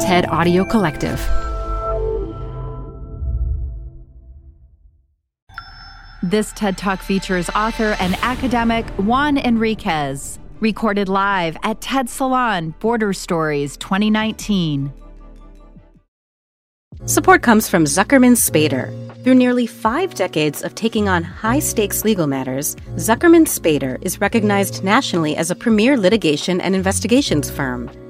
TED Audio Collective. This TED Talk features author and academic Juan Enriquez, recorded live at TED Salon Border Stories 2019. Support comes from Zuckerman Spader. Through nearly five decades of taking on high stakes legal matters, Zuckerman Spader is recognized nationally as a premier litigation and investigations firm.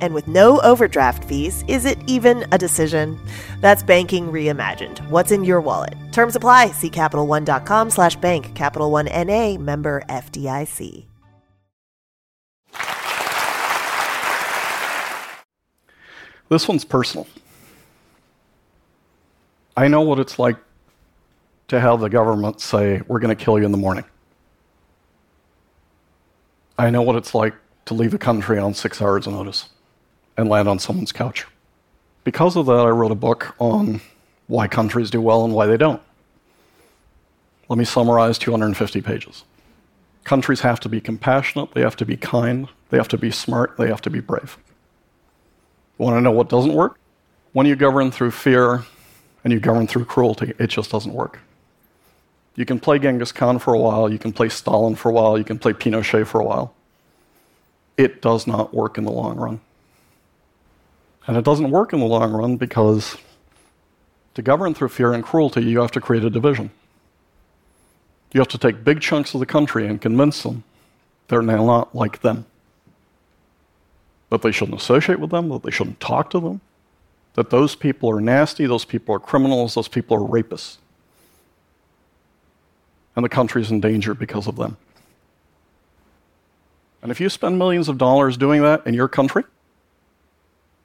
And with no overdraft fees, is it even a decision? That's banking reimagined. What's in your wallet? Terms apply. See CapitalOne.com slash bank. Capital One N.A. member FDIC. This one's personal. I know what it's like to have the government say, we're going to kill you in the morning. I know what it's like to leave a country on six hours' notice and land on someone's couch. Because of that, I wrote a book on why countries do well and why they don't. Let me summarize 250 pages. Countries have to be compassionate, they have to be kind, they have to be smart, they have to be brave. Want to know what doesn't work? When you govern through fear and you govern through cruelty, it just doesn't work. You can play Genghis Khan for a while, you can play Stalin for a while, you can play Pinochet for a while. It does not work in the long run. And it doesn't work in the long run because to govern through fear and cruelty, you have to create a division. You have to take big chunks of the country and convince them they're now not like them. That they shouldn't associate with them, that they shouldn't talk to them, that those people are nasty, those people are criminals, those people are rapists. And the country's in danger because of them. And if you spend millions of dollars doing that in your country,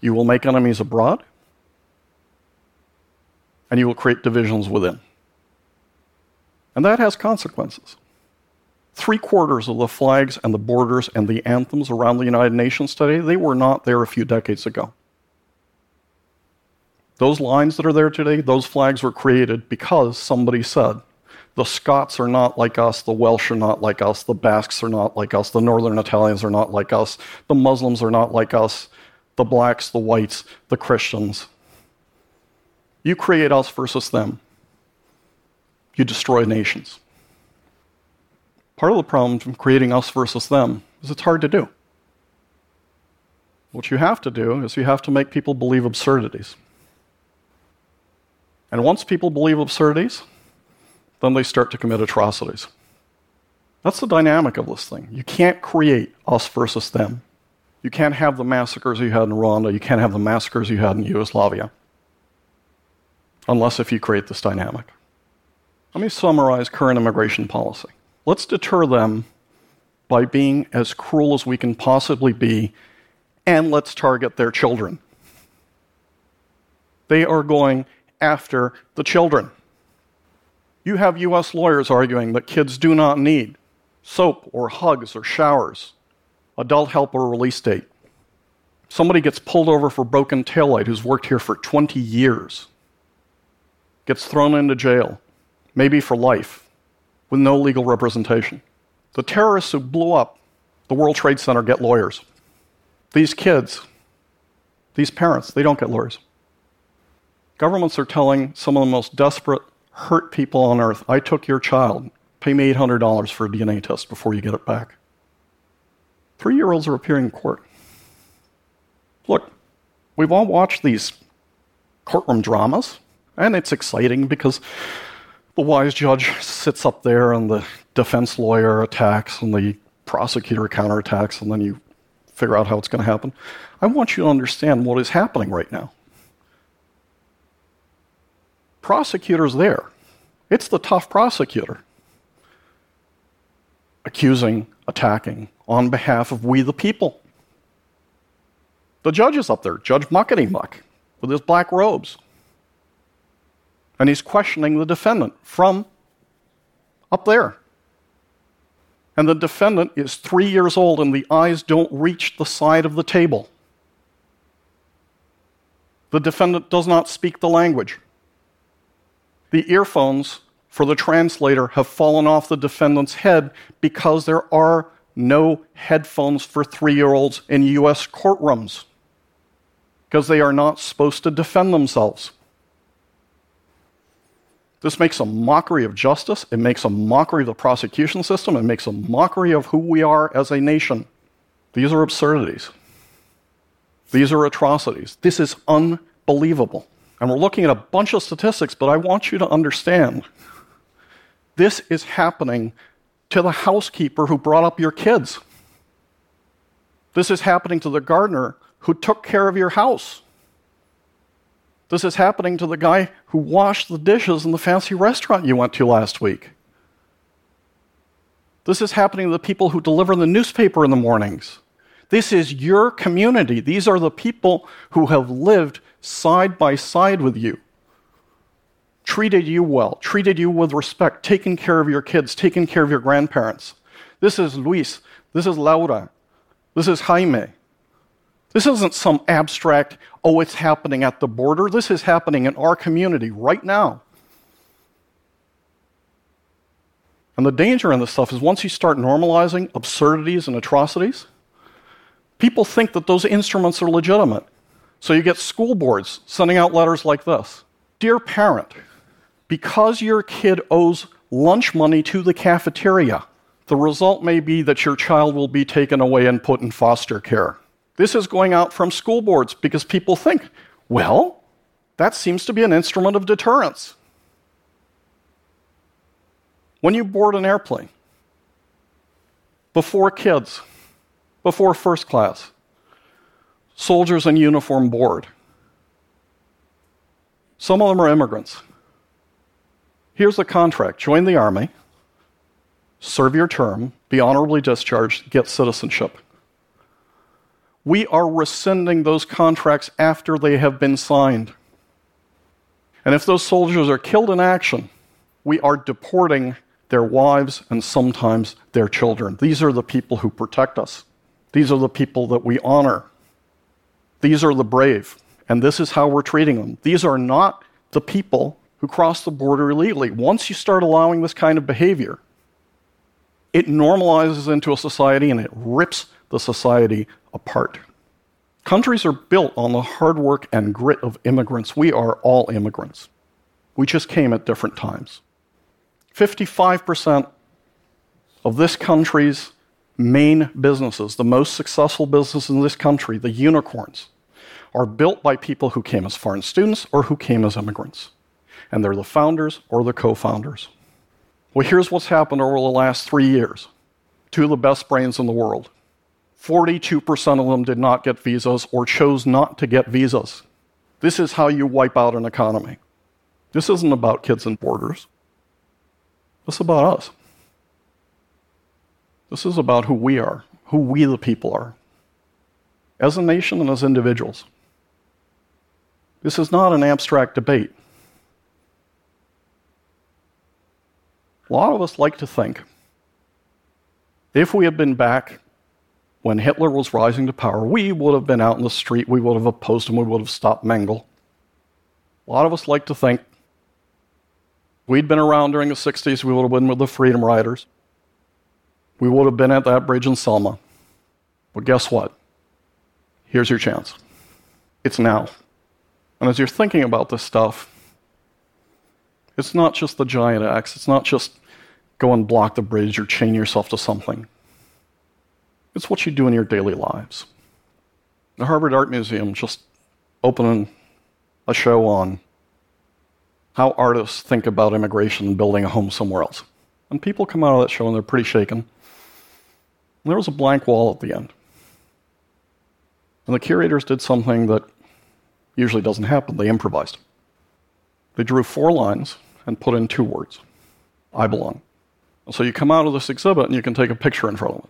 you will make enemies abroad, and you will create divisions within. And that has consequences. Three quarters of the flags and the borders and the anthems around the United Nations today, they were not there a few decades ago. Those lines that are there today, those flags were created because somebody said, the Scots are not like us, the Welsh are not like us, the Basques are not like us, the Northern Italians are not like us, the Muslims are not like us, the blacks, the whites, the Christians. You create us versus them. You destroy nations. Part of the problem from creating us versus them is it's hard to do. What you have to do is you have to make people believe absurdities. And once people believe absurdities, then they start to commit atrocities. That's the dynamic of this thing. You can't create us versus them. You can't have the massacres you had in Rwanda, you can't have the massacres you had in Yugoslavia, unless if you create this dynamic. Let me summarize current immigration policy. Let's deter them by being as cruel as we can possibly be, and let's target their children. They are going after the children. You have US lawyers arguing that kids do not need soap or hugs or showers, adult help or release date. Somebody gets pulled over for broken taillight who's worked here for 20 years, gets thrown into jail, maybe for life, with no legal representation. The terrorists who blew up the World Trade Center get lawyers. These kids, these parents, they don't get lawyers. Governments are telling some of the most desperate, hurt people on earth I took your child, pay me $800 for a DNA test before you get it back. Three year olds are appearing in court. Look, we've all watched these courtroom dramas, and it's exciting because the wise judge sits up there and the defense lawyer attacks and the prosecutor counterattacks, and then you figure out how it's going to happen. I want you to understand what is happening right now. Prosecutor's there. It's the tough prosecutor accusing, attacking on behalf of we the people. The judge is up there, Judge Muckety Muck. with his black robes. And he's questioning the defendant from up there. And the defendant is three years old, and the eyes don't reach the side of the table. The defendant does not speak the language. The earphones for the translator have fallen off the defendant's head because there are no headphones for three year olds in U.S. courtrooms because they are not supposed to defend themselves. This makes a mockery of justice. It makes a mockery of the prosecution system. It makes a mockery of who we are as a nation. These are absurdities. These are atrocities. This is unbelievable. And we're looking at a bunch of statistics, but I want you to understand this is happening to the housekeeper who brought up your kids. This is happening to the gardener who took care of your house. This is happening to the guy who washed the dishes in the fancy restaurant you went to last week. This is happening to the people who deliver the newspaper in the mornings. This is your community. These are the people who have lived side by side with you, treated you well, treated you with respect, taken care of your kids, taken care of your grandparents. This is Luis. This is Laura. This is Jaime. This isn't some abstract, oh, it's happening at the border. This is happening in our community right now. And the danger in this stuff is once you start normalizing absurdities and atrocities, people think that those instruments are legitimate. So you get school boards sending out letters like this Dear parent, because your kid owes lunch money to the cafeteria, the result may be that your child will be taken away and put in foster care. This is going out from school boards because people think, well, that seems to be an instrument of deterrence. When you board an airplane, before kids, before first class, soldiers in uniform board. Some of them are immigrants. Here's the contract join the army, serve your term, be honorably discharged, get citizenship we are rescinding those contracts after they have been signed. And if those soldiers are killed in action, we are deporting their wives and sometimes their children. These are the people who protect us. These are the people that we honor. These are the brave. And this is how we're treating them. These are not the people who cross the border illegally. Once you start allowing this kind of behavior, it normalizes into a society and it rips the society apart. Countries are built on the hard work and grit of immigrants. We are all immigrants. We just came at different times. 55% of this country's main businesses, the most successful businesses in this country, the unicorns, are built by people who came as foreign students or who came as immigrants. And they're the founders or the co founders. Well, here's what's happened over the last three years two of the best brains in the world 42% of them did not get visas or chose not to get visas. This is how you wipe out an economy. This isn't about kids and borders. This is about us. This is about who we are, who we the people are, as a nation and as individuals. This is not an abstract debate. A lot of us like to think if we had been back when Hitler was rising to power, we would have been out in the street, we would have opposed him, we would have stopped Mengele. A lot of us like to think we'd been around during the 60s, we would have been with the Freedom Riders. We would have been at that bridge in Selma. But guess what? Here's your chance. It's now. And as you're thinking about this stuff, it's not just the giant axe, it's not just go and block the bridge or chain yourself to something. It's what you do in your daily lives. The Harvard Art Museum just opened a show on how artists think about immigration and building a home somewhere else. And people come out of that show and they're pretty shaken. And there was a blank wall at the end. And the curators did something that usually doesn't happen. They improvised. They drew four lines and put in two words I belong. So you come out of this exhibit and you can take a picture in front of it.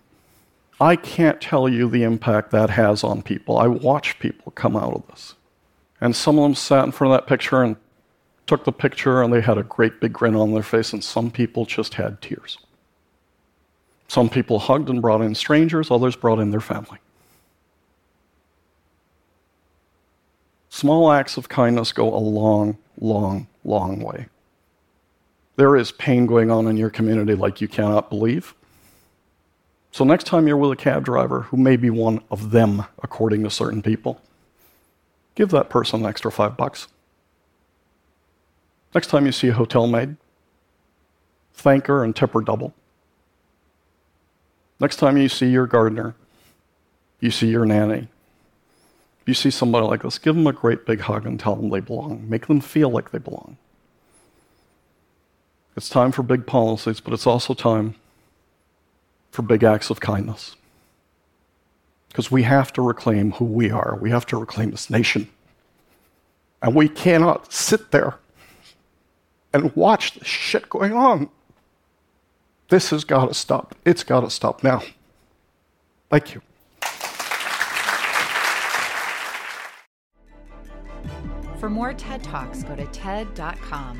I can't tell you the impact that has on people. I watch people come out of this. And some of them sat in front of that picture and took the picture and they had a great big grin on their face, and some people just had tears. Some people hugged and brought in strangers, others brought in their family. Small acts of kindness go a long, long, long way. There is pain going on in your community like you cannot believe. So, next time you're with a cab driver who may be one of them, according to certain people, give that person an extra five bucks. Next time you see a hotel maid, thank her and tip her double. Next time you see your gardener, you see your nanny, you see somebody like this, give them a great big hug and tell them they belong. Make them feel like they belong. It's time for big policies, but it's also time for big acts of kindness. Because we have to reclaim who we are. We have to reclaim this nation. And we cannot sit there and watch the shit going on. This has got to stop. It's got to stop now. Thank you. For more TED Talks, go to TED.com.